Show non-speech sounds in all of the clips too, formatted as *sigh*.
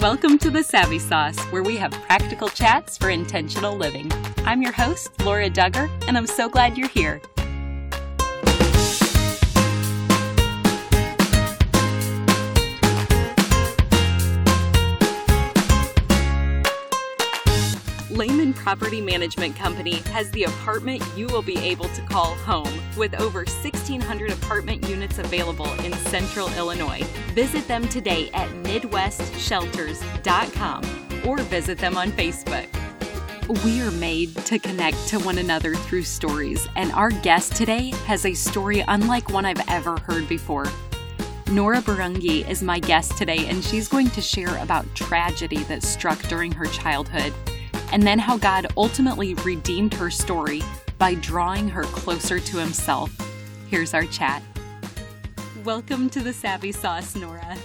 Welcome to the Savvy Sauce, where we have practical chats for intentional living. I'm your host, Laura Dugger, and I'm so glad you're here. Lehman Property Management Company has the apartment you will be able to call home with over 1,600 apartment units available in central Illinois. Visit them today at MidwestShelters.com or visit them on Facebook. We are made to connect to one another through stories, and our guest today has a story unlike one I've ever heard before. Norah Birungi is my guest today, and she's going to share about tragedy that struck during her childhood and then how God ultimately redeemed her story by drawing her closer to Himself. Here's our chat. Welcome to the Savvy Sauce, Norah.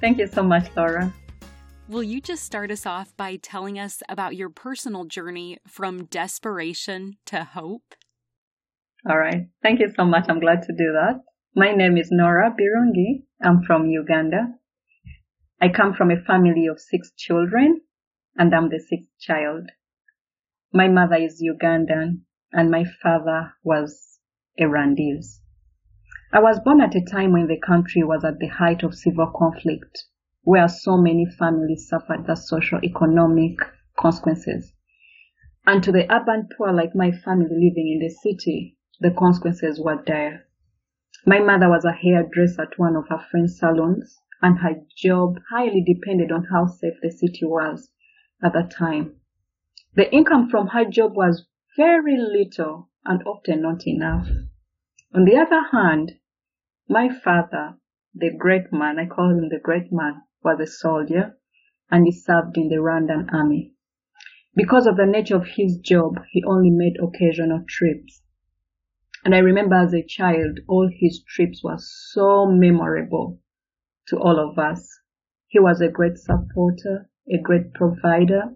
Thank you so much, Laura. Will you just start us off by telling us about your personal journey from desperation to hope? All right. Thank you so much. I'm glad to do that. My name is Norah Birungi. I'm from Uganda. I come from a family of six children and I'm the sixth child. My mother is Ugandan and my father was a Rwandese. I was born at a time when the country was at the height of civil conflict, where so many families suffered the social economic consequences. And to the urban poor like my family living in the city, the consequences were dire. My mother was a hairdresser at one of her friend's salons, and her job highly depended on how safe the city was at that time. The income from her job was very little and often not enough. On the other hand, my father, the great man, I call him the great man, was a soldier and he served in the Rwandan army. Because of the nature of his job, he only made occasional trips. And I remember as a child, all his trips were so memorable to all of us. He was a great supporter a great provider,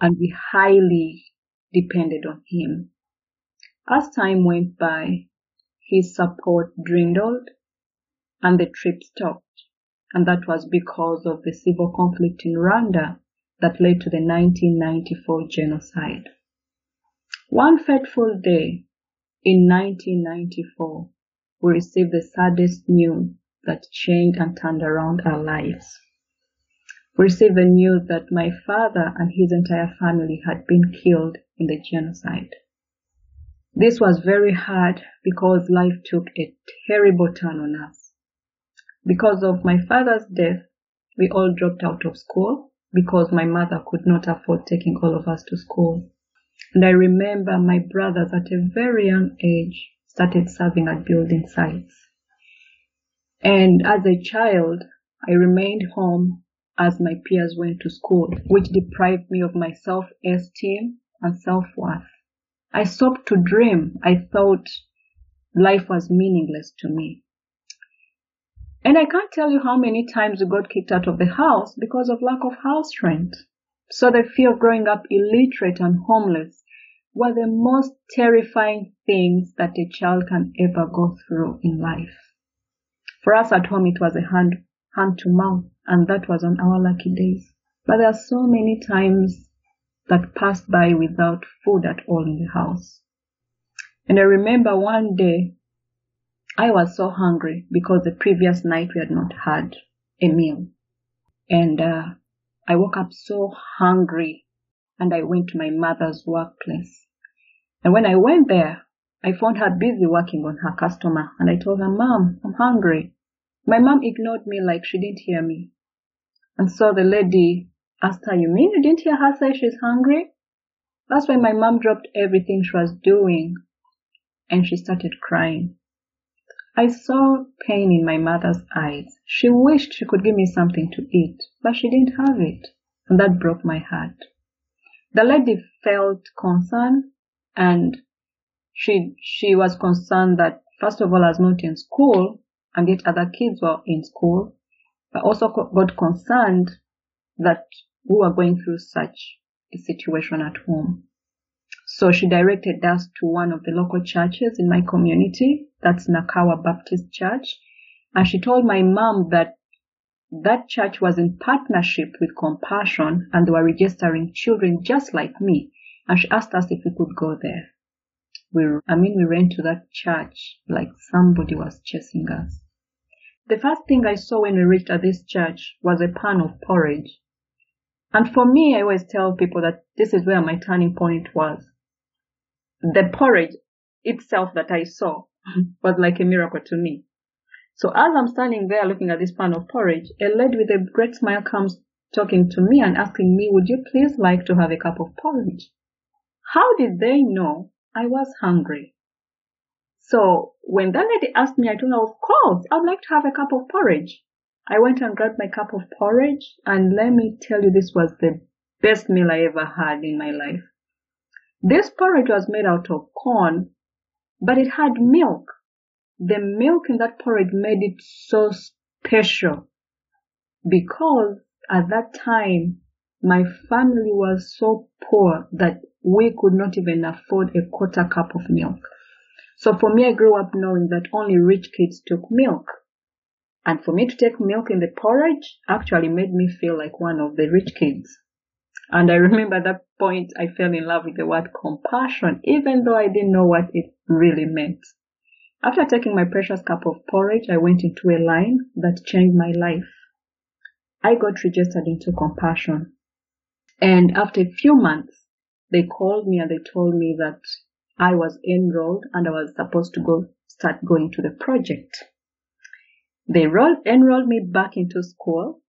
and we highly depended on him. As time went by, his support dwindled and the trip stopped. And that was because of the civil conflict in Rwanda that led to the 1994 genocide. One fateful day in 1994, we received the saddest news that changed and turned around our lives received the news that my father and his entire family had been killed in the genocide. This was very hard because life took a terrible turn on us. Because of my father's death, we all dropped out of school because my mother could not afford taking all of us to school. And I remember my brothers at a very young age started serving at building sites. And as a child, I remained home as my peers went to school, which deprived me of my self-esteem and self-worth. I stopped to dream. I thought life was meaningless to me. And I can't tell you how many times we got kicked out of the house because of lack of house rent. So the fear of growing up illiterate and homeless were the most terrifying things that a child can ever go through in life. For us at home, it was a hand hand to mouth, and that was on our lucky days. But there are so many times that passed by without food at all in the house. And I remember one day I was so hungry because the previous night we had not had a meal. And uh, I woke up so hungry and I went to my mother's workplace. And when I went there, I found her busy working on her customer and I told her, Mom, I'm hungry. My mom ignored me like she didn't hear me. And so the lady asked her, You mean you didn't hear her say she's hungry? That's when my mom dropped everything she was doing and she started crying. I saw pain in my mother's eyes. She wished she could give me something to eat, but she didn't have it. And that broke my heart. The lady felt concern and she, she was concerned that first of all, I was not in school and yet other kids were in school, but also got concerned that we were going through such a situation at home. So she directed us to one of the local churches in my community, that's Nakawa Baptist Church, and she told my mom that that church was in partnership with Compassion and they were registering children just like me. And she asked us if we could go there. We, I mean, we ran to that church like somebody was chasing us. The first thing I saw when we reached at this church was a pan of porridge. And for me, I always tell people that this is where my turning point was. The porridge itself that I saw *laughs* was like a miracle to me. So as I'm standing there looking at this pan of porridge, a lady with a great smile comes talking to me and asking me, would you please like to have a cup of porridge? How did they know I was hungry? So when that lady asked me, I told her, of course, I'd like to have a cup of porridge. I went and grabbed my cup of porridge and let me tell you, this was the best meal I ever had in my life. This porridge was made out of corn, but it had milk the milk in that porridge made it so special because at that time my family was so poor that we could not even afford a quarter cup of milk. So for me, I grew up knowing that only rich kids took milk. And for me to take milk in the porridge actually made me feel like one of the rich kids. And I *laughs* remember that point I fell in love with the word compassion, even though I didn't know what it really meant. After taking my precious cup of porridge, I went into a line that changed my life. I got registered into Compassion. And after a few months, they called me and they told me that I was enrolled and I was supposed to go start going to the project. They enrolled me back into school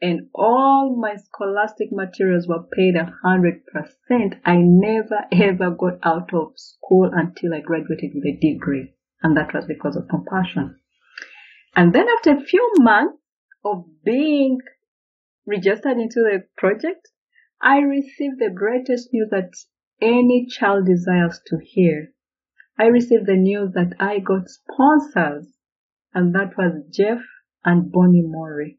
and all my scholastic materials were paid a hundred percent. I never ever got out of school until I graduated with a degree. And that was because of compassion. And then after a few months of being registered into the project, I received the greatest news that any child desires to hear. I received the news that I got sponsors, and that was Jeff and Bonnie Mori.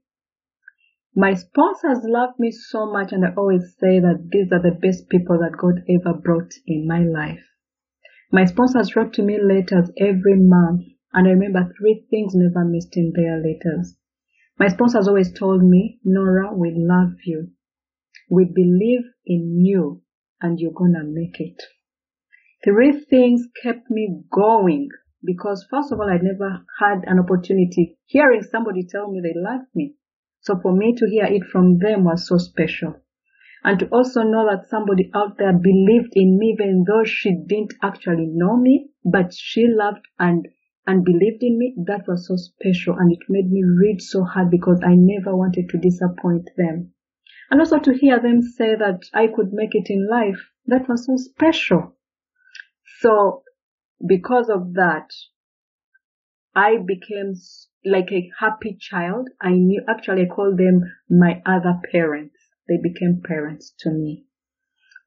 My sponsors love me so much and I always say that these are the best people that God ever brought in my life. My sponsors wrote to me letters every month and I remember three things never missed in their letters. My sponsors always told me, Norah, we love you. We believe in you and you're gonna make it. Three things kept me going because first of all, I never had an opportunity hearing somebody tell me they loved me. So for me to hear it from them was so special. And to also know that somebody out there believed in me even though she didn't actually know me, but she loved and and believed in me, that was so special and it made me read so hard because I never wanted to disappoint them. And also to hear them say that I could make it in life, that was so special. So because of that, I became like a happy child. I knew, actually I called them my other parents. They became parents to me.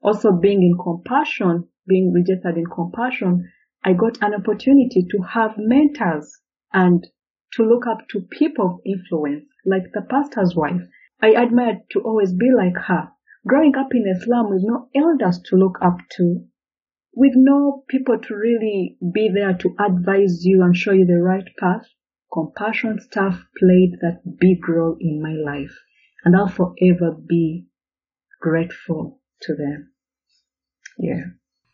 Also being in compassion, being registered in compassion, I got an opportunity to have mentors and to look up to people of influence, like the pastor's wife. I admired to always be like her. Growing up in a slum with no elders to look up to, with no people to really be there to advise you and show you the right path, compassion staff played that big role in my life. And I'll forever be grateful to them. Yeah.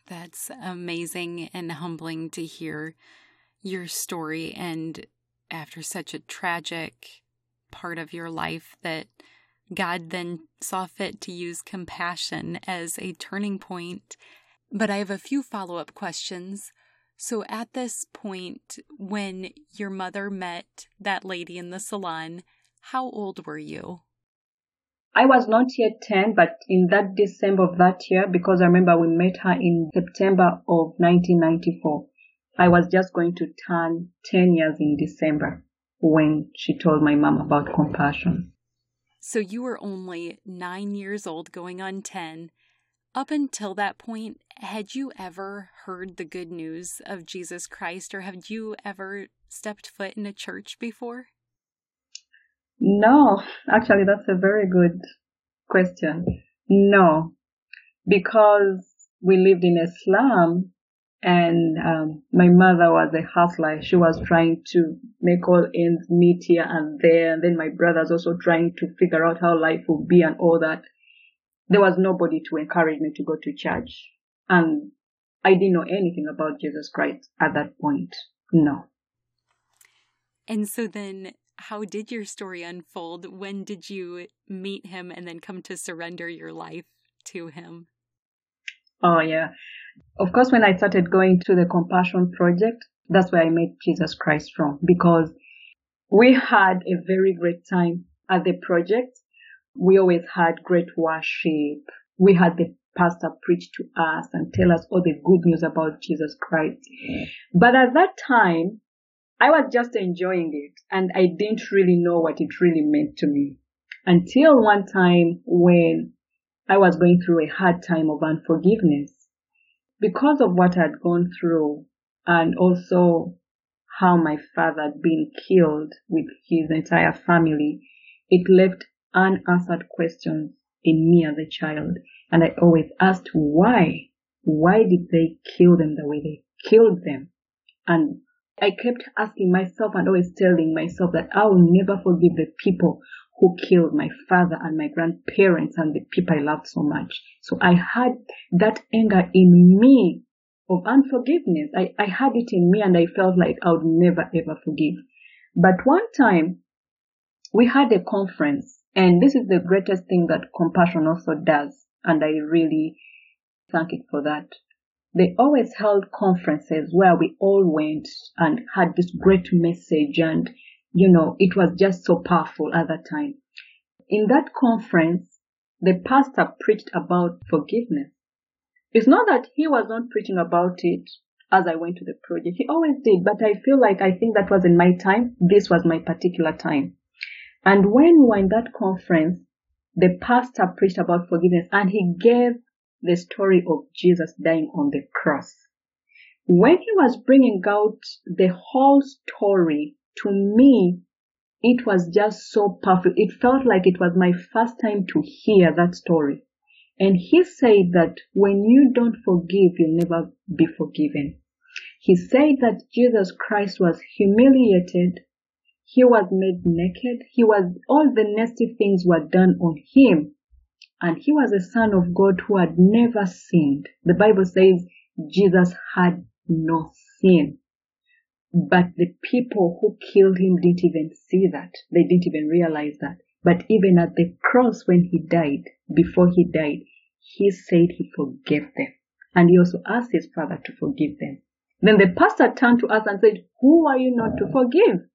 That's amazing and humbling to hear your story. And after such a tragic part of your life, that God then saw fit to use compassion as a turning point. But I have a few follow up questions. So, at this point, when your mother met that lady in the salon, how old were you? I was not yet 10, but in that December of that year, because I remember we met her in September of 1994, I was just going to turn 10 years in December when she told my mom about compassion. So you were only nine years old, going on 10. Up until that point, had you ever heard the good news of Jesus Christ, or had you ever stepped foot in a church before? No, actually, that's a very good question. No, because we lived in a slum and um, my mother was a hustler. She was trying to make all ends meet here and there, and then my brothers also trying to figure out how life would be and all that. There was nobody to encourage me to go to church, and I didn't know anything about Jesus Christ at that point. No. And so then, how did your story unfold? When did you meet him and then come to surrender your life to him? Oh, yeah. Of course, when I started going to the Compassion Project, that's where I met Jesus Christ from because we had a very great time at the project. We always had great worship. We had the pastor preach to us and tell us all the good news about Jesus Christ. Mm. But at that time, I was just enjoying it and I didn't really know what it really meant to me until one time when I was going through a hard time of unforgiveness because of what I'd gone through and also how my father had been killed with his entire family, it left unanswered questions in me as a child. And I always asked why? Why did they kill them the way they killed them? And I kept asking myself and always telling myself that I will never forgive the people who killed my father and my grandparents and the people I loved so much. So I had that anger in me of unforgiveness. I, I had it in me and I felt like I would never ever forgive. But one time we had a conference and this is the greatest thing that compassion also does. And I really thank it for that. They always held conferences where we all went and had this great message and you know, it was just so powerful at that time. In that conference, the pastor preached about forgiveness. It's not that he was not preaching about it as I went to the project. He always did, but I feel like I think that was in my time. This was my particular time. And when we were in that conference, the pastor preached about forgiveness and he gave the story of Jesus dying on the cross. When he was bringing out the whole story to me, it was just so perfect. It felt like it was my first time to hear that story. And he said that when you don't forgive, you'll never be forgiven. He said that Jesus Christ was humiliated. He was made naked. He was, all the nasty things were done on him. And he was a son of God who had never sinned. The Bible says Jesus had no sin. But the people who killed him didn't even see that. They didn't even realize that. But even at the cross when he died, before he died, he said he forgave them. And he also asked his father to forgive them. Then the pastor turned to us and said, who are you not to forgive?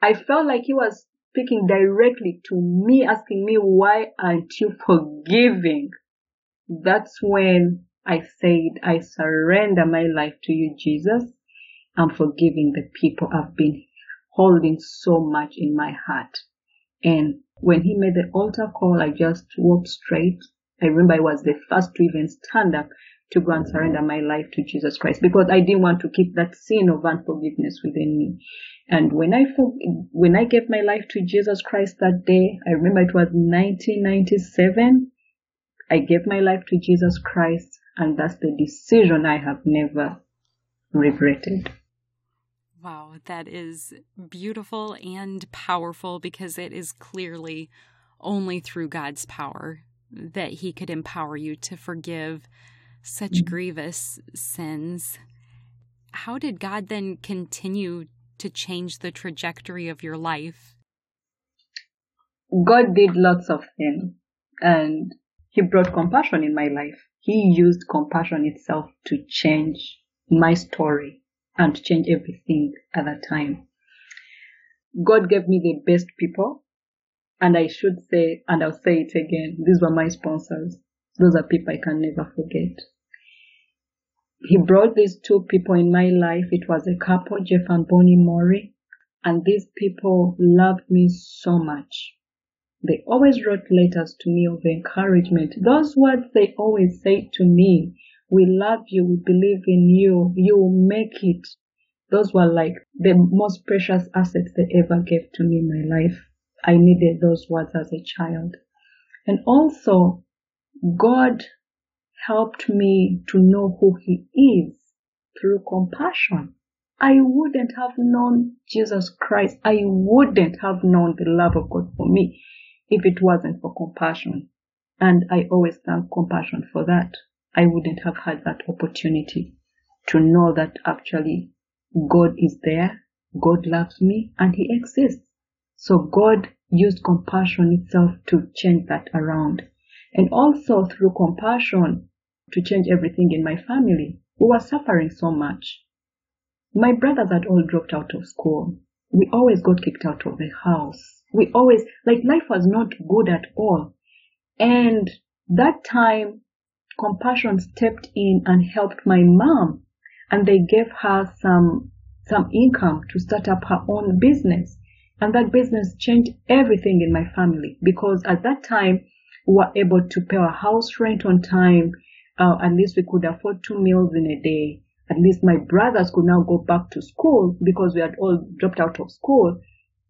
I felt like he was speaking directly to me, asking me, why aren't you forgiving? That's when I said, I surrender my life to you, Jesus. I'm forgiving the people I've been holding so much in my heart. And when he made the altar call, I just walked straight. I remember I was the first to even stand up to go and surrender my life to Jesus Christ because I didn't want to keep that sin of unforgiveness within me. And when I when I gave my life to Jesus Christ that day, I remember it was 1997. I gave my life to Jesus Christ, and that's the decision I have never regretted. Wow, that is beautiful and powerful because it is clearly only through God's power that He could empower you to forgive such mm-hmm. grievous sins. How did God then continue to change the trajectory of your life? God did lots of things and He brought compassion in my life. He used compassion itself to change my story and change everything at that time. God gave me the best people, and I should say, and I'll say it again, these were my sponsors. Those are people I can never forget. He brought these two people in my life. It was a couple, Jeff and Bonnie Mori, and these people loved me so much. They always wrote letters to me of encouragement. Those words they always say to me we love you. We believe in you. You will make it. Those were like the most precious assets they ever gave to me in my life. I needed those words as a child. And also, God helped me to know who He is through compassion. I wouldn't have known Jesus Christ. I wouldn't have known the love of God for me if it wasn't for compassion. And I always thank compassion for that. I wouldn't have had that opportunity to know that actually God is there, God loves me, and He exists. So God used compassion itself to change that around. And also through compassion to change everything in my family. who were suffering so much. My brothers had all dropped out of school. We always got kicked out of the house. We always, like life was not good at all. And that time, compassion stepped in and helped my mom and they gave her some, some income to start up her own business. And that business changed everything in my family because at that time we were able to pay our house rent on time. Uh, at least we could afford two meals in a day at least my brothers could now go back to school because we had all dropped out of school.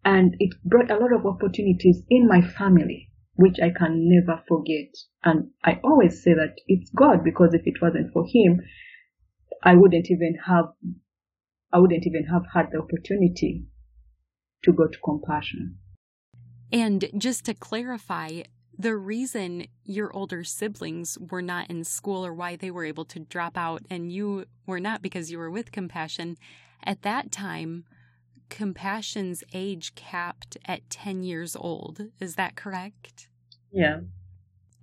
And it brought a lot of opportunities in my family, which I can never forget. And I always say that it's God because if it wasn't for Him, I wouldn't even have, I wouldn't even have had the opportunity to go to compassion. And just to clarify, the reason your older siblings were not in school or why they were able to drop out and you were not because you were with Compassion, at that time, Compassion's age capped at 10 years old. Is that correct? Yeah.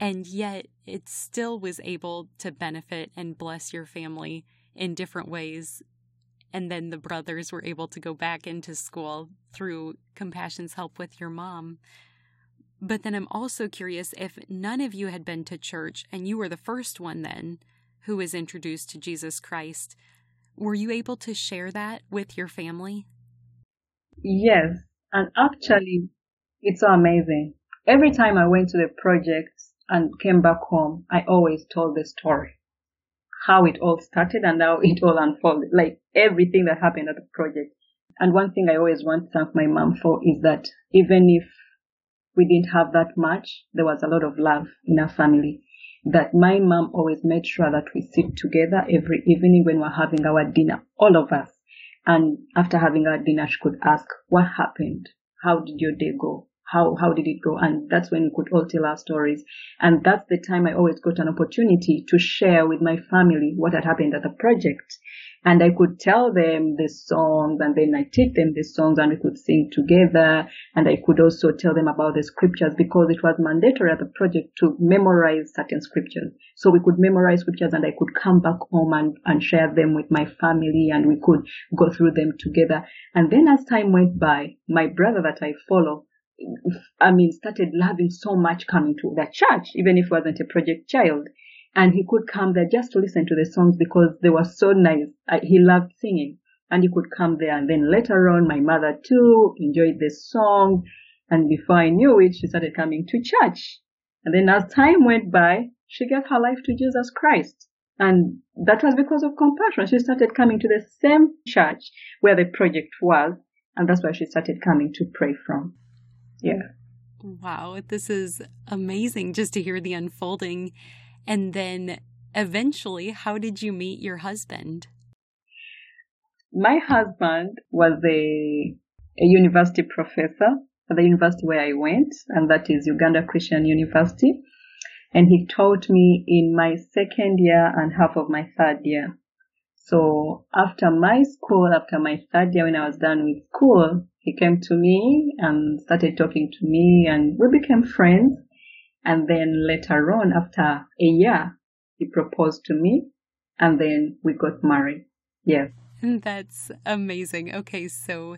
And yet it still was able to benefit and bless your family in different ways. And then the brothers were able to go back into school through Compassion's help with your mom. But then I'm also curious if none of you had been to church and you were the first one then who was introduced to Jesus Christ, were you able to share that with your family? Yes. And actually, it's so amazing. Every time I went to the project and came back home, I always told the story. How it all started and how it all unfolded. Like everything that happened at the project. And one thing I always want to thank my mom for is that even if we didn't have that much. There was a lot of love in our family. That my mom always made sure that we sit together every evening when we're having our dinner, all of us. And after having our dinner, she could ask, what happened? How did your day go? How, how did it go? And that's when we could all tell our stories. And that's the time I always got an opportunity to share with my family what had happened at the project and I could tell them the songs and then I teach them the songs and we could sing together and I could also tell them about the scriptures because it was mandatory at the project to memorize certain scriptures. So we could memorize scriptures and I could come back home and, and share them with my family and we could go through them together. And then as time went by, my brother that I follow I mean, started loving so much coming to the church, even if he wasn't a project child and he could come there just to listen to the songs because they were so nice. he loved singing and he could come there. And then later on, my mother too enjoyed the song. And before I knew it, she started coming to church. And then as time went by, she gave her life to Jesus Christ. And that was because of compassion. She started coming to the same church where the project was. And that's where she started coming to pray from. Yeah. Wow. This is amazing just to hear the unfolding and then eventually, how did you meet your husband? My husband was a, a university professor at the university where I went, and that is Uganda Christian University. And he taught me in my second year and half of my third year. So after my school, after my third year, when I was done with school, he came to me and started talking to me and we became friends. And then later on, after a year, he proposed to me and then we got married. Yes. That's amazing. Okay, so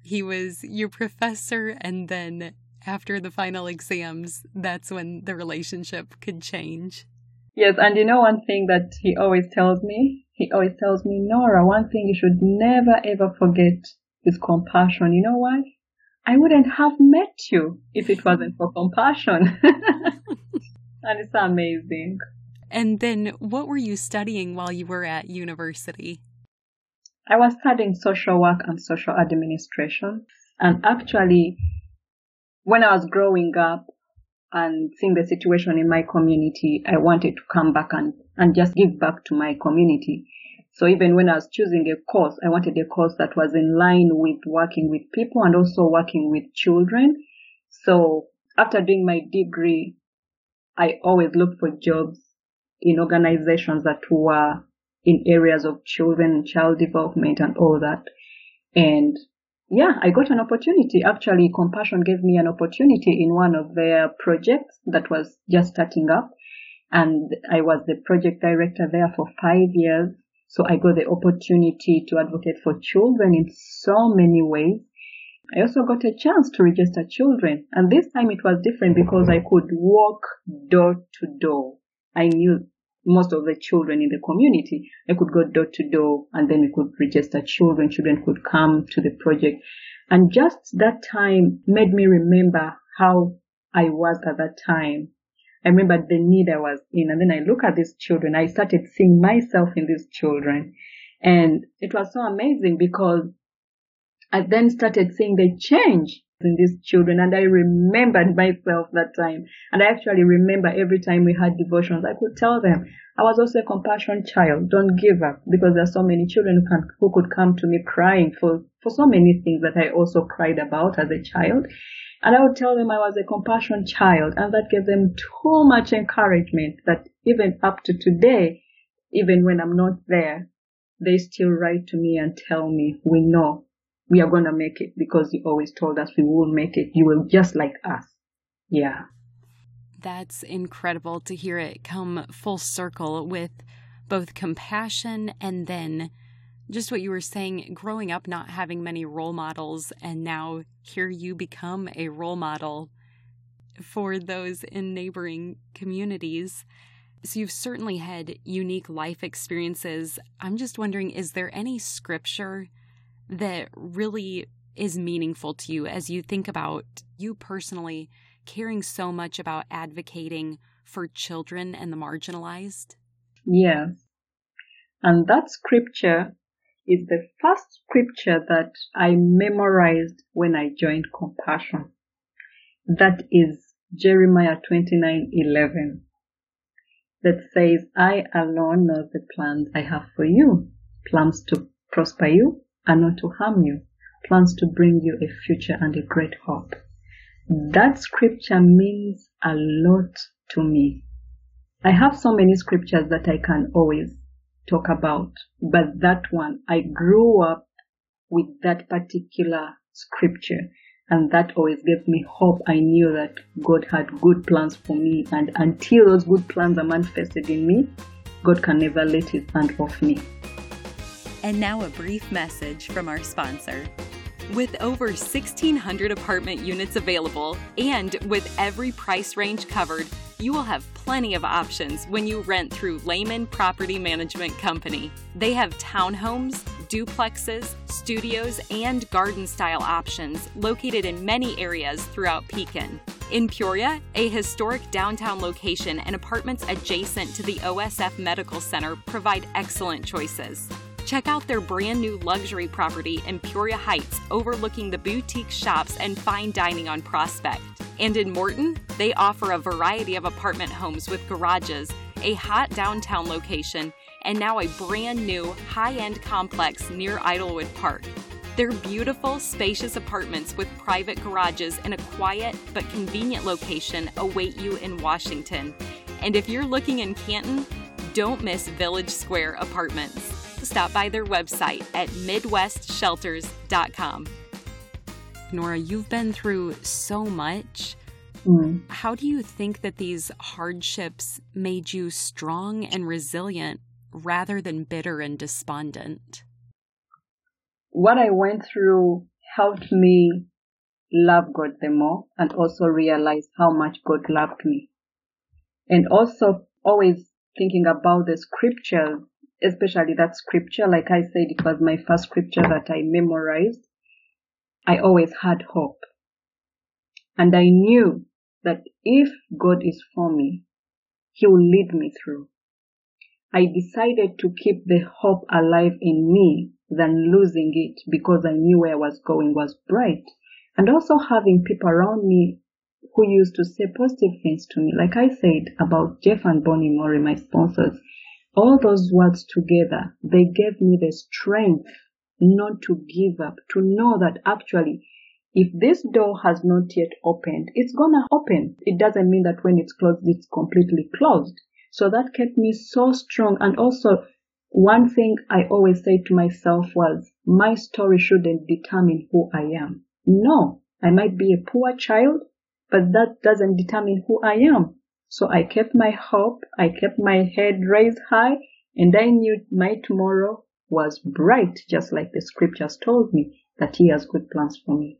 he was your professor and then after the final exams, that's when the relationship could change. Yes, and you know one thing that he always tells me? He always tells me, Norah, one thing you should never ever forget is compassion. You know why? I wouldn't have met you if it wasn't for compassion. *laughs* and it's amazing. And then what were you studying while you were at university? I was studying social work and social administration. And actually, when I was growing up and seeing the situation in my community, I wanted to come back and, and just give back to my community. So even when I was choosing a course, I wanted a course that was in line with working with people and also working with children. So after doing my degree, I always looked for jobs in organizations that were in areas of children child development and all that. And yeah, I got an opportunity. Actually, Compassion gave me an opportunity in one of their projects that was just starting up. And I was the project director there for five years. So I got the opportunity to advocate for children in so many ways. I also got a chance to register children. And this time it was different because I could walk door to door. I knew most of the children in the community. I could go door to door and then we could register children. Children could come to the project. And just that time made me remember how I was at that time. I remember the need I was in. And then I look at these children. I started seeing myself in these children. And it was so amazing because I then started seeing the change in these children and I remembered *laughs* myself that time. And I actually remember every time we had devotions, I could tell them I was also a compassion child. Don't give up because there are so many children who can, who could come to me crying for, for so many things that I also cried about as a child. And I would tell them I was a compassion child and that gave them too much encouragement that even up to today, even when I'm not there, they still write to me and tell me, we know we are going to make it because you always told us we will make it. You will just like us. Yeah. That's incredible to hear it come full circle with both compassion and then just what you were saying, growing up not having many role models, and now here you become a role model for those in neighboring communities. So you've certainly had unique life experiences. I'm just wondering is there any scripture that really is meaningful to you as you think about you personally caring so much about advocating for children and the marginalized? Yeah. And that scripture is the first scripture that I memorized when I joined Compassion. That is Jeremiah 29:11 that says, I alone know the plans I have for you, plans to prosper you and not to harm you, plans to bring you a future and a great hope. That scripture means a lot to me. I have so many scriptures that I can always talk about, but that one, I grew up with that particular scripture and that always gave me hope. I knew that God had good plans for me and until those good plans are manifested in me, God can never let his hand off me. And now a brief message from our sponsor. With over 1,600 apartment units available and with every price range covered, you will have plenty of options when you rent through Lehman Property Management Company. They have townhomes, duplexes, studios, and garden style options located in many areas throughout Pekin. In Peoria, a historic downtown location and apartments adjacent to the OSF Medical Center provide excellent choices. Check out their brand new luxury property in Peoria Heights, overlooking the boutique shops and fine dining on Prospect. And in Morton, they offer a variety of apartment homes with garages, a hot downtown location, and now a brand new high end complex near Idlewood Park. Their beautiful, spacious apartments with private garages in a quiet but convenient location await you in Washington. And if you're looking in Canton, don't miss Village Square Apartments stop by their website at MidwestShelters.com. Norah, you've been through so much. Mm. How do you think that these hardships made you strong and resilient rather than bitter and despondent? What I went through helped me love God the more and also realize how much God loved me. And also always thinking about the scriptures especially that scripture. Like I said, it was my first scripture that I memorized. I always had hope. And I knew that if God is for me, He will lead me through. I decided to keep the hope alive in me than losing it because I knew where I was going was bright. And also having people around me who used to say positive things to me. Like I said about Jeff and Bonnie Murray, my sponsors, all those words together, they gave me the strength not to give up, to know that actually, if this door has not yet opened, it's gonna open. It doesn't mean that when it's closed, it's completely closed. So that kept me so strong. And also, one thing I always say to myself was, my story shouldn't determine who I am. No, I might be a poor child, but that doesn't determine who I am. So I kept my hope, I kept my head raised high, and I knew my tomorrow was bright, just like the scriptures told me that He has good plans for me.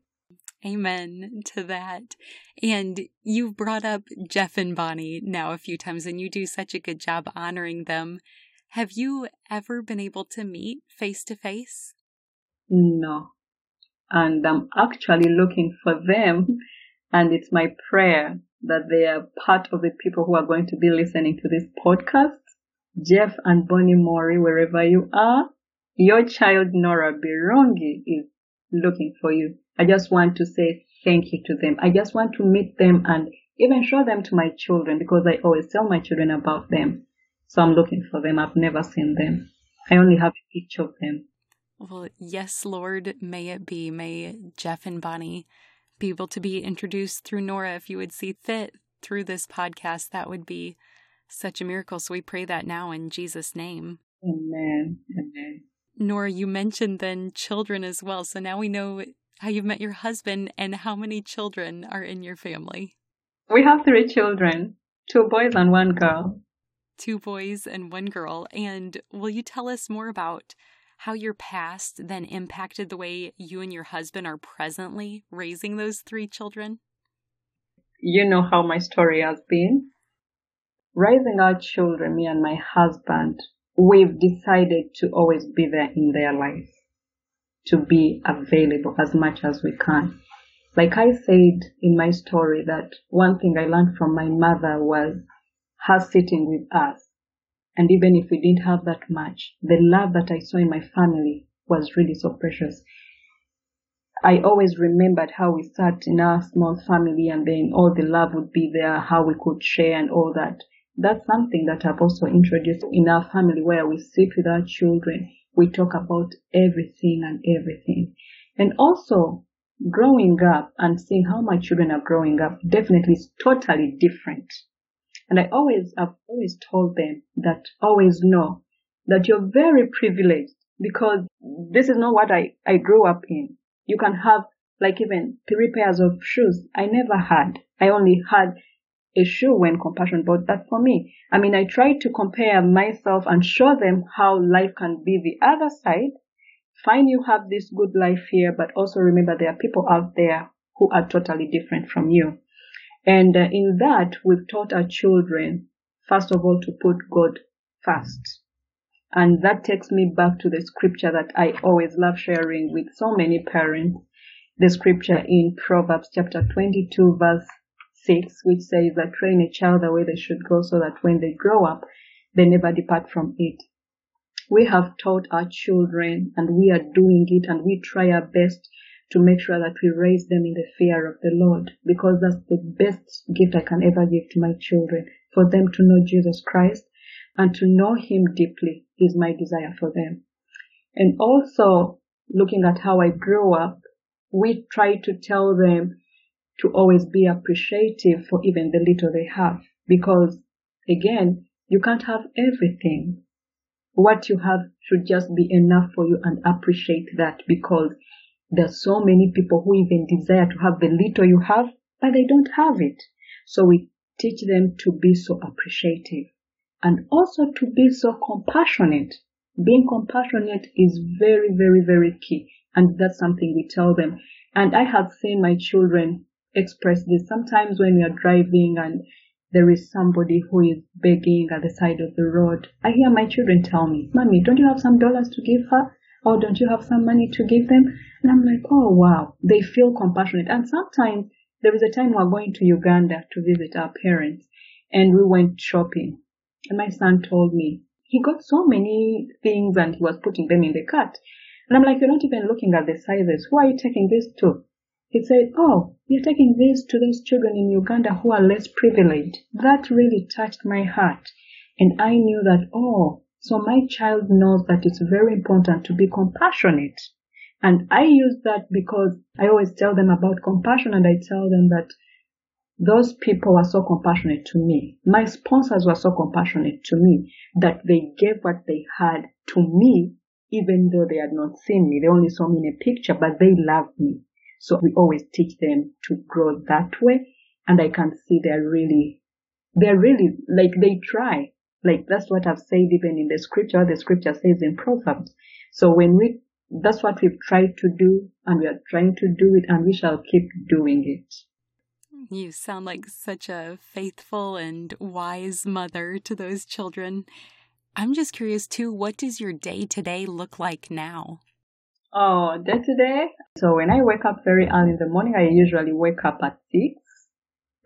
Amen to that. And you've brought up Jeff and Bonnie now a few times, and you do such a good job honoring them. Have you ever been able to meet face to face? No. And I'm actually looking for them. And it's my prayer that they are part of the people who are going to be listening to this podcast. Jeff and Bonnie Mori, wherever you are, your child Norah Birungi is looking for you. I just want to say thank you to them. I just want to meet them and even show them to my children because I always tell my children about them. So I'm looking for them. I've never seen them. I only have a picture of them. Well, yes, Lord, may it be. May Jeff and Bonnie be able to be introduced through Norah if you would see fit through this podcast. That would be such a miracle. So we pray that now in Jesus' name. Amen. Amen. Norah, you mentioned then children as well. So now we know how you've met your husband and how many children are in your family. We have three children two boys and one girl. Two boys and one girl. And will you tell us more about how your past then impacted the way you and your husband are presently raising those three children? You know how my story has been. Raising our children, me and my husband, we've decided to always be there in their lives, to be available as much as we can. Like I said in my story that one thing I learned from my mother was her sitting with us and even if we didn't have that much, the love that I saw in my family was really so precious. I always remembered how we sat in our small family and then all the love would be there, how we could share and all that. That's something that I've also introduced in our family where we sit with our children. We talk about everything and everything. And also growing up and seeing how my children are growing up definitely is totally different and I always, I've always told them that always know that you're very privileged because this is not what I, I grew up in. You can have like even three pairs of shoes. I never had. I only had a shoe when compassion bought that for me. I mean, I tried to compare myself and show them how life can be the other side. Fine, you have this good life here, but also remember there are people out there who are totally different from you. And uh, in that, we've taught our children, first of all, to put God first. And that takes me back to the scripture that I always love sharing with so many parents. The scripture in Proverbs chapter 22 verse 6, which says that train a child the way they should go so that when they grow up, they never depart from it. We have taught our children and we are doing it and we try our best to make sure that we raise them in the fear of the Lord because that's the best gift I can ever give to my children for them to know Jesus Christ and to know Him deeply is my desire for them. And also looking at how I grew up, we try to tell them to always be appreciative for even the little they have because again, you can't have everything. What you have should just be enough for you and appreciate that because there's so many people who even desire to have the little you have, but they don't have it. So we teach them to be so appreciative and also to be so compassionate. Being compassionate is very, very, very key. And that's something we tell them. And I have seen my children express this sometimes when we are driving and there is somebody who is begging at the side of the road. I hear my children tell me, Mommy, don't you have some dollars to give her? Or don't you have some money to give them? And I'm like, oh wow, they feel compassionate. And sometimes there was a time we were going to Uganda to visit our parents and we went shopping. And my son told me he got so many things and he was putting them in the cart. And I'm like, you're not even looking at the sizes. Who are you taking this to? He said, oh, you're taking this to those children in Uganda who are less privileged. That really touched my heart. And I knew that, oh, so my child knows that it's very important to be compassionate. And I use that because I always tell them about compassion and I tell them that those people were so compassionate to me. My sponsors were so compassionate to me that they gave what they had to me, even though they had not seen me. They only saw me in a picture, but they loved me. So we always teach them to grow that way. And I can see they're really, they're really, like they try. Like that's what I've said even in the scripture, the scripture says in Proverbs. So when we, that's what we've tried to do and we are trying to do it and we shall keep doing it. You sound like such a faithful and wise mother to those children. I'm just curious too, what does your day to day look like now? Oh, day to day? So when I wake up very early in the morning, I usually wake up at six.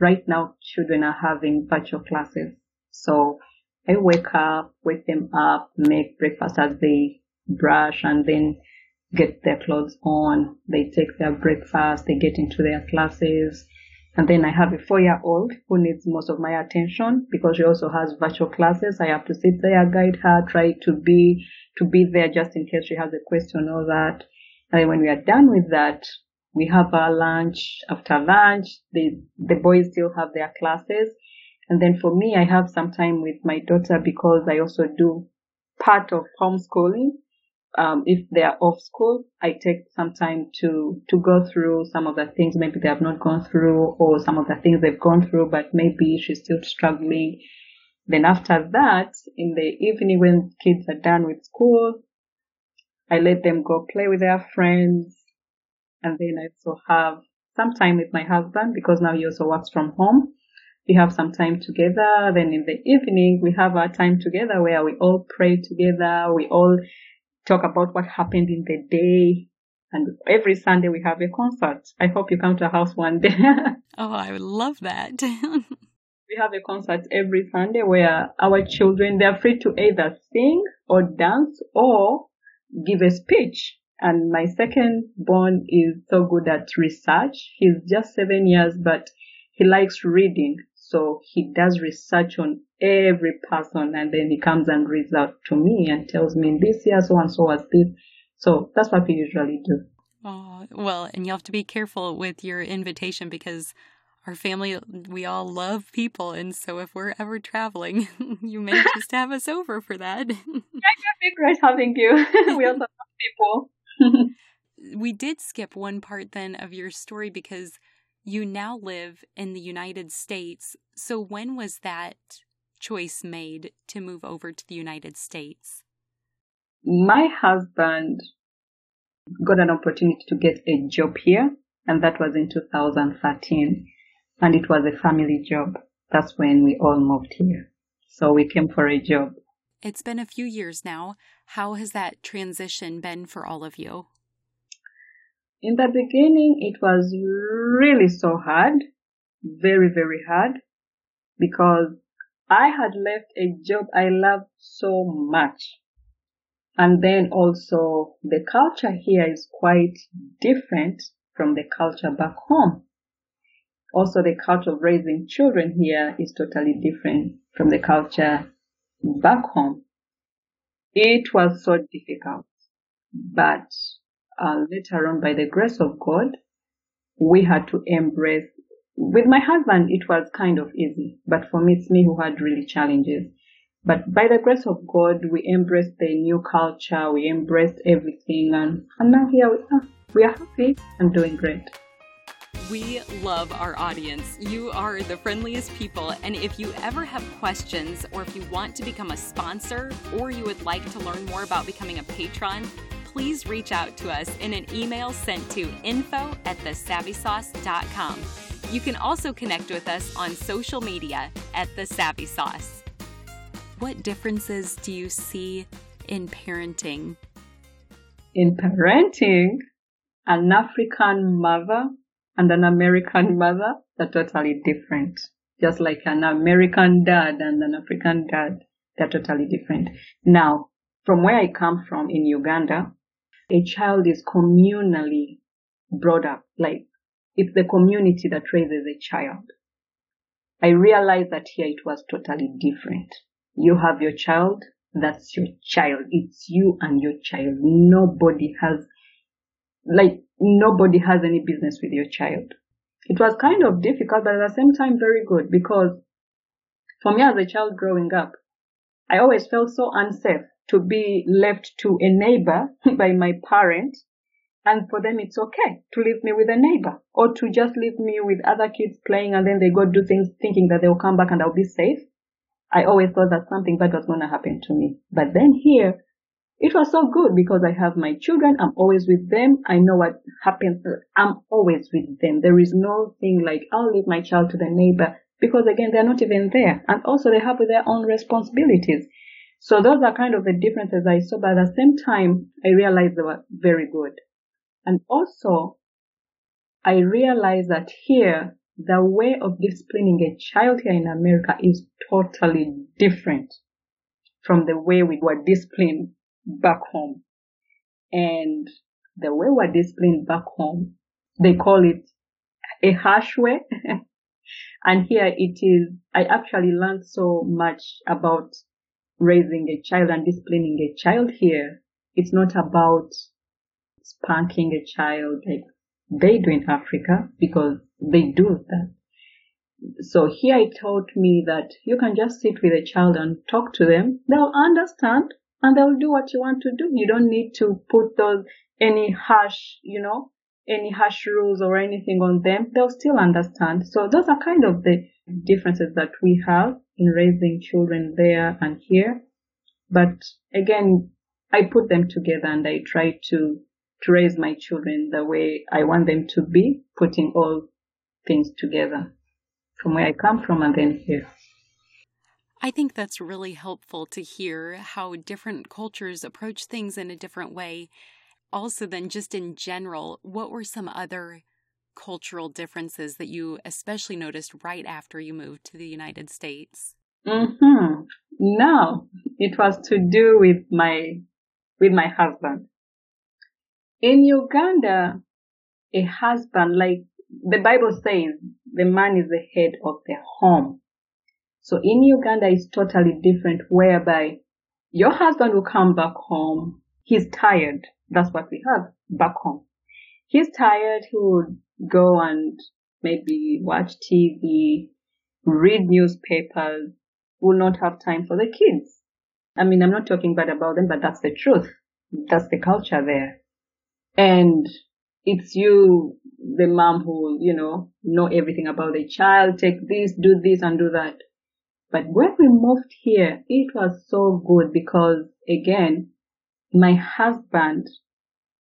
Right now, children are having virtual classes. So I wake up, wake them up, make breakfast as they brush and then get their clothes on. They take their breakfast, they get into their classes. And then I have a four year old who needs most of my attention because she also has virtual classes. I have to sit there, guide her, try to be, to be there just in case she has a question or that. And then when we are done with that, we have our lunch. After lunch, the, the boys still have their classes. And then for me, I have some time with my daughter because I also do part of homeschooling um, if they are off school, I take some time to to go through some of the things maybe they have not gone through, or some of the things they've gone through, but maybe she's still struggling. Then after that, in the evening when kids are done with school, I let them go play with their friends, and then I also have some time with my husband because now he also works from home. We have some time together. Then in the evening, we have our time together where we all pray together. We all talk about what happened in the day. And every Sunday we have a concert. I hope you come to our house one day. *laughs* oh, I would love that. *laughs* we have a concert every Sunday where our children, they're free to either sing or dance or give a speech. And my second born is so good at research. He's just seven years, but he likes reading. So he does research on every person and then he comes and reads out to me and tells me this year so and so was this. So that's what we usually do. Oh, well, and you have to be careful with your invitation because our family, we all love people. And so if we're ever traveling, *laughs* you may *laughs* just have us over for that. yeah, it'd be great having you. we also love people. *laughs* we did skip one part then of your story because you now live in the United States. So when was that choice made to move over to the United States? My husband got an opportunity to get a job here, and that was in 2013. And it was a family job. That's when we all moved here. So we came for a job. It's been a few years now. How has that transition been for all of you? In the beginning, it was really so hard, very, very hard, because I had left a job I loved so much. And then also the culture here is quite different from the culture back home. Also the culture of raising children here is totally different from the culture back home. It was so difficult, but uh, later on, by the grace of God, we had to embrace. With my husband, it was kind of easy, but for me, it's me who had really challenges. But by the grace of God, we embraced the new culture, we embraced everything, and, and now here we are. We are happy and doing great. We love our audience. You are the friendliest people. And if you ever have questions, or if you want to become a sponsor, or you would like to learn more about becoming a patron, please reach out to us in an email sent to info at thesavvysauce.com. You can also connect with us on social media at The Savvy Sauce. What differences do you see in parenting? In parenting, an African mother and an American mother are totally different. Just like an American dad and an African dad, they're totally different. Now, from where I come from in Uganda, a child is communally brought up. Like it's the community that raises a child. I realized that here it was totally different. You have your child, that's your child. It's you and your child. Nobody has, like, nobody has any business with your child. It was kind of difficult, but at the same time very good because for me as a child growing up, I always felt so unsafe to be left to a neighbor *laughs* by my parent and for them it's okay to leave me with a neighbor or to just leave me with other kids playing and then they go do things thinking that they'll come back and I'll be safe. I always thought that something bad was going to happen to me. But then here, it was so good because I have my children. I'm always with them. I know what happens. I'm always with them. There is no thing like I'll leave my child to the neighbor because again, they're not even there. And also they have their own responsibilities. So those are kind of the differences I saw, but at the same time, I realized they were very good. And also, I realized that here, the way of disciplining a child here in America is totally different from the way we were disciplined back home. And the way we're disciplined back home, they call it a harsh way. *laughs* and here it is, I actually learned so much about raising a child and disciplining a child here. It's not about spanking a child like they do in Africa because they do that. So here it taught me that you can just sit with a child and talk to them. They'll understand and they'll do what you want to do. You don't need to put those any harsh, you know, any harsh rules or anything on them. They'll still understand. So those are kind of the differences that we have in raising children there and here. But again, I put them together and I try to to raise my children the way I want them to be, putting all things together from where I come from and then here. I think that's really helpful to hear how different cultures approach things in a different way. Also, then, just in general, what were some other cultural differences that you especially noticed right after you moved to the United States? Mm-hmm. No, it was to do with my with my husband. In Uganda, a husband, like the Bible says, the man is the head of the home. So in Uganda, it's totally different, whereby your husband will come back home. He's tired. That's what we have back home. He's tired. He would go and maybe watch TV, read newspapers, will not have time for the kids. I mean, I'm not talking bad about them, but that's the truth. That's the culture there and it's you, the mom who, you know, know everything about the child, take this, do this and do that. But when we moved here, it was so good because again, my husband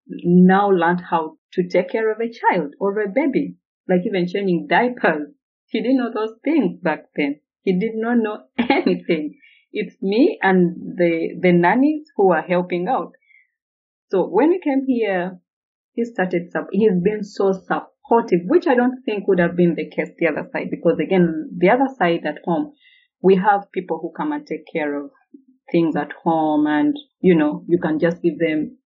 now learned how to take care of a child or a baby, like even changing diapers. He didn't know those things back then. He did not know *laughs* anything. It's me and the, the nannies who are helping out. So when he came here, he started, he's been so supportive, which I don't think would have been the case the other side, because again, the other side at home, we have people who come and take care of things at home and, you know, you can just give them,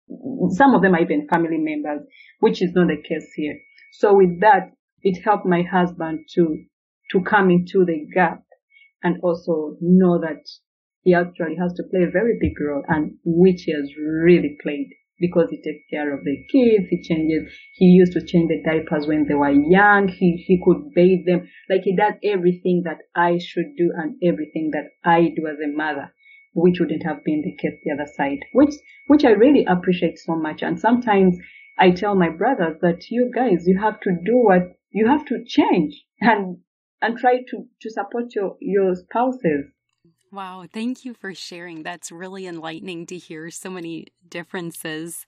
some of them are even family members, which is not the case here. So with that, it helped my husband to, to come into the gap and also know that he actually has to play a very big role and which he has really played because he takes care of the kids. He changes, he used to change the diapers when they were young. He, he could bathe them. Like he does everything that I should do and everything that I do as a mother, which wouldn't have been the case the other side, which, which I really appreciate so much. And sometimes I tell my brothers that you guys, you have to do what you have to change and, and try to, to support your, your spouses Wow, thank you for sharing. That's really enlightening to hear so many differences.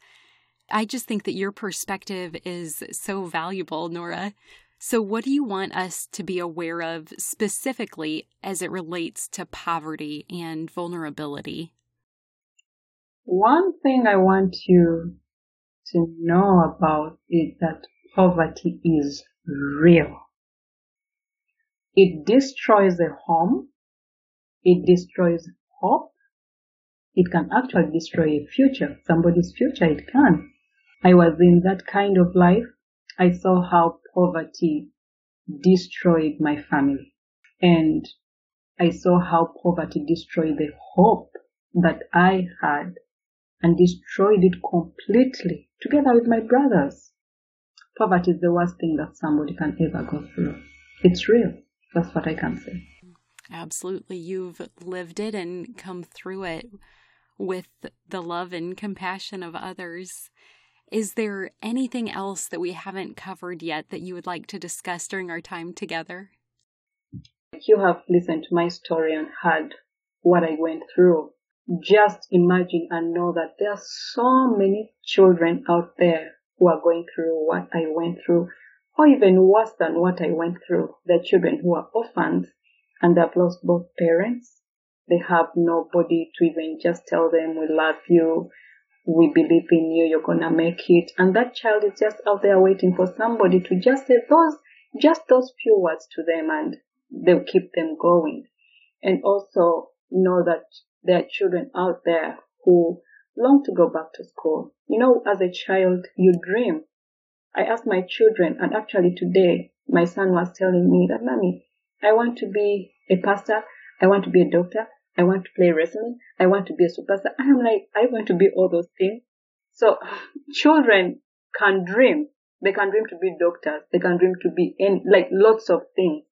I just think that your perspective is so valuable, Norah. So, what do you want us to be aware of specifically as it relates to poverty and vulnerability? One thing I want you to know about is that poverty is real. It destroys a home, it destroys hope. It can actually destroy a future, somebody's future, it can. I was in that kind of life. I saw how poverty destroyed my family. And I saw how poverty destroyed the hope that I had and destroyed it completely together with my brothers. Poverty is the worst thing that somebody can ever go through. It's real. That's what I can say. Absolutely. You've lived it and come through it with the love and compassion of others. Is there anything else that we haven't covered yet that you would like to discuss during our time together? You have listened to my story and heard what I went through. Just imagine and know that there are so many children out there who are going through what I went through, or even worse than what I went through. Are children who are orphans and they've lost both parents. They have nobody to even just tell them, we love you, we believe in you, you're gonna make it. And that child is just out there waiting for somebody to just say those, just those few words to them and they'll keep them going. And also know that there are children out there who long to go back to school. You know, as a child, you dream. I asked my children, and actually today, my son was telling me that, Mommy, I want to be a pastor. I want to be a doctor. I want to play wrestling. I want to be a superstar. I am like, I want to be all those things. So *sighs* children can dream. They can dream to be doctors. They can dream to be any, like lots of things.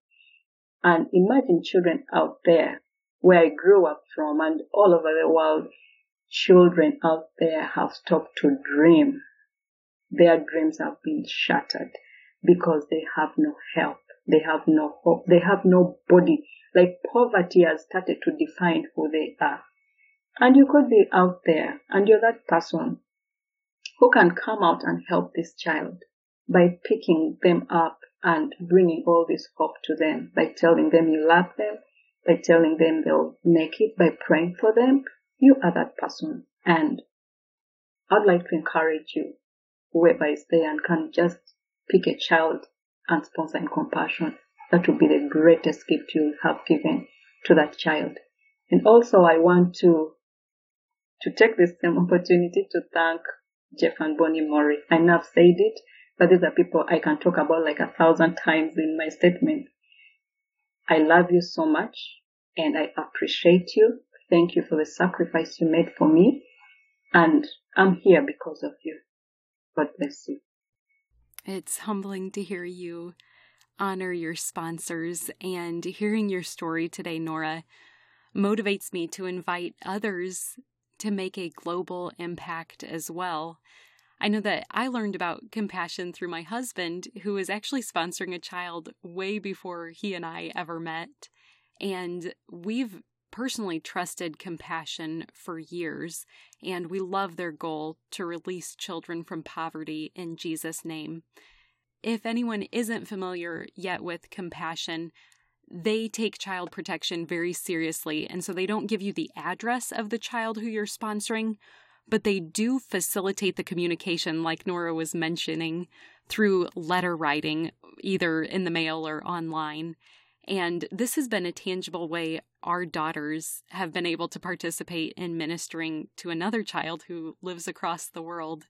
And imagine children out there where I grew up from and all over the world. Children out there have stopped to dream. Their dreams have been shattered because they have no help. They have no hope. They have no body like poverty has started to define who they are. And you could be out there and you're that person who can come out and help this child by picking them up and bringing all this hope to them, by telling them you love them, by telling them they'll make it, by praying for them. You are that person. And I'd like to encourage you, whoever is there and can just pick a child and sponsor in compassion that will be the greatest gift you have given to that child. And also I want to to take this same opportunity to thank Jeff and Bonnie Murray. I know I've said it, but these are people I can talk about like a thousand times in my statement. I love you so much and I appreciate you. Thank you for the sacrifice you made for me. And I'm here because of you. God bless you. It's humbling to hear you honor your sponsors, and hearing your story today, Norah, motivates me to invite others to make a global impact as well. I know that I learned about compassion through my husband, who was actually sponsoring a child way before he and I ever met. And we've personally trusted compassion for years, and we love their goal to release children from poverty in Jesus' name if anyone isn't familiar yet with compassion, they take child protection very seriously. And so they don't give you the address of the child who you're sponsoring, but they do facilitate the communication, like Norah was mentioning, through letter writing, either in the mail or online. And this has been a tangible way our daughters have been able to participate in ministering to another child who lives across the world.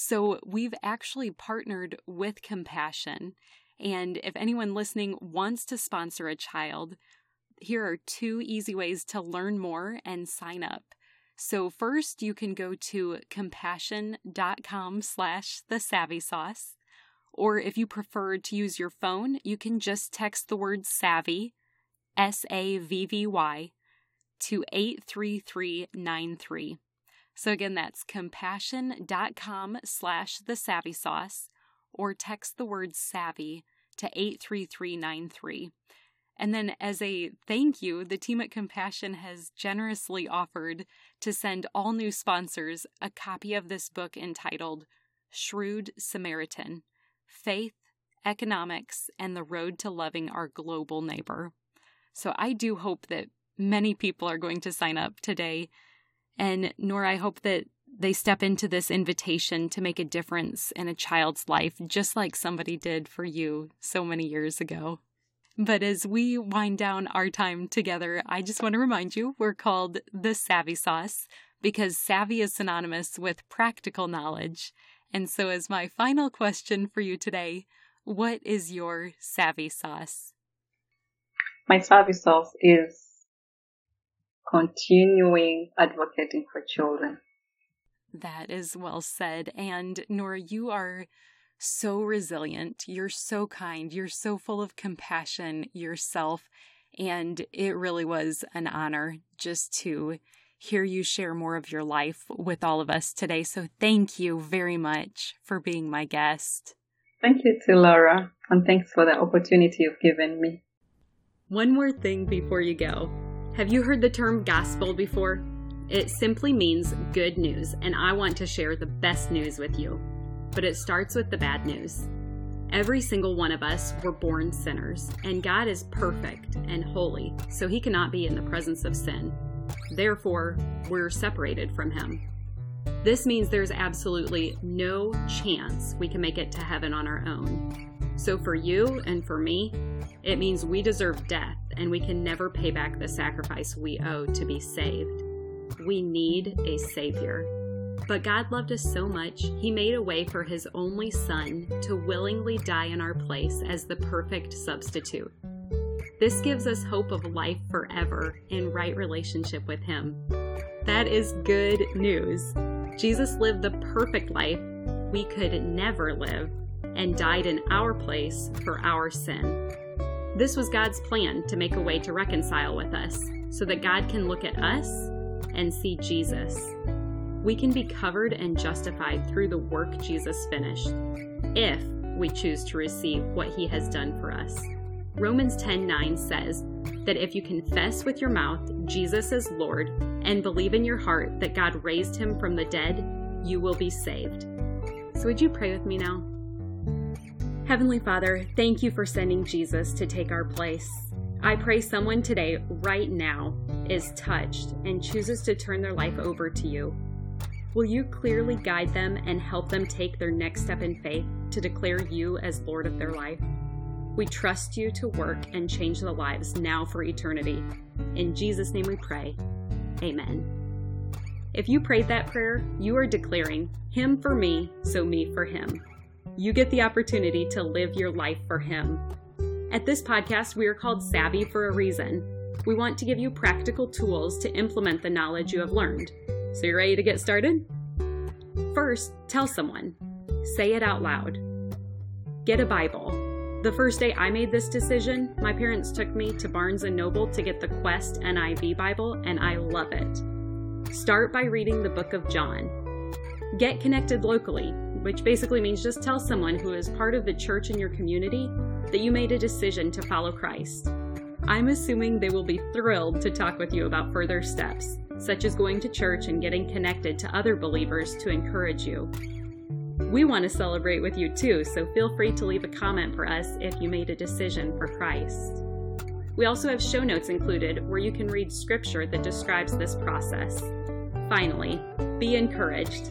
So we've actually partnered with Compassion. And if anyone listening wants to sponsor a child, here are two easy ways to learn more and sign up. So first, you can go to compassion.com slash the savvy sauce. Or if you prefer to use your phone, you can just text the word savvy, S A V V Y, to 83393. So again, that's compassion.com slash the savvy sauce or text the word savvy to 83393. And then, as a thank you, the team at Compassion has generously offered to send all new sponsors a copy of this book entitled Shrewd Samaritan Faith, Economics, and the Road to Loving Our Global Neighbor. So, I do hope that many people are going to sign up today and Norah, I hope that they step into this invitation to make a difference in a child's life, just like somebody did for you so many years ago. But as we wind down our time together, I just want to remind you we're called the Savvy Sauce because savvy is synonymous with practical knowledge. And so, as my final question for you today, what is your savvy sauce? My savvy sauce is continuing advocating for children. That is well said. And Norah, you are so resilient. You're so kind. You're so full of compassion yourself. And it really was an honor just to hear you share more of your life with all of us today. So thank you very much for being my guest. Thank you to Laura, and thanks for the opportunity you've given me. One more thing before you go. Have you heard the term gospel before? It simply means good news, and I want to share the best news with you. But it starts with the bad news. Every single one of us were born sinners, and God is perfect and holy, so he cannot be in the presence of sin. Therefore, we're separated from him. This means there's absolutely no chance we can make it to heaven on our own. So, for you and for me, it means we deserve death and we can never pay back the sacrifice we owe to be saved. We need a Savior. But God loved us so much, He made a way for His only Son to willingly die in our place as the perfect substitute. This gives us hope of life forever in right relationship with Him. That is good news. Jesus lived the perfect life we could never live and died in our place for our sin. This was God's plan to make a way to reconcile with us so that God can look at us and see Jesus. We can be covered and justified through the work Jesus finished if we choose to receive what he has done for us. Romans 10:9 says that if you confess with your mouth Jesus is Lord and believe in your heart that God raised him from the dead, you will be saved. So would you pray with me now? Heavenly Father, thank you for sending Jesus to take our place. I pray someone today, right now, is touched and chooses to turn their life over to you. Will you clearly guide them and help them take their next step in faith to declare you as Lord of their life? We trust you to work and change the lives now for eternity. In Jesus' name we pray. Amen. If you prayed that prayer, you are declaring, Him for me, so me for Him you get the opportunity to live your life for Him. At this podcast, we are called Savvy for a reason. We want to give you practical tools to implement the knowledge you have learned. So, you're ready to get started? First, tell someone. Say it out loud. Get a Bible. The first day I made this decision, my parents took me to Barnes & Noble to get the Quest NIV Bible, and I love it. Start by reading the book of John. Get connected locally which basically means just tell someone who is part of the church in your community that you made a decision to follow Christ. I'm assuming they will be thrilled to talk with you about further steps, such as going to church and getting connected to other believers to encourage you. We want to celebrate with you too, so feel free to leave a comment for us if you made a decision for Christ. We also have show notes included where you can read scripture that describes this process. Finally, be encouraged.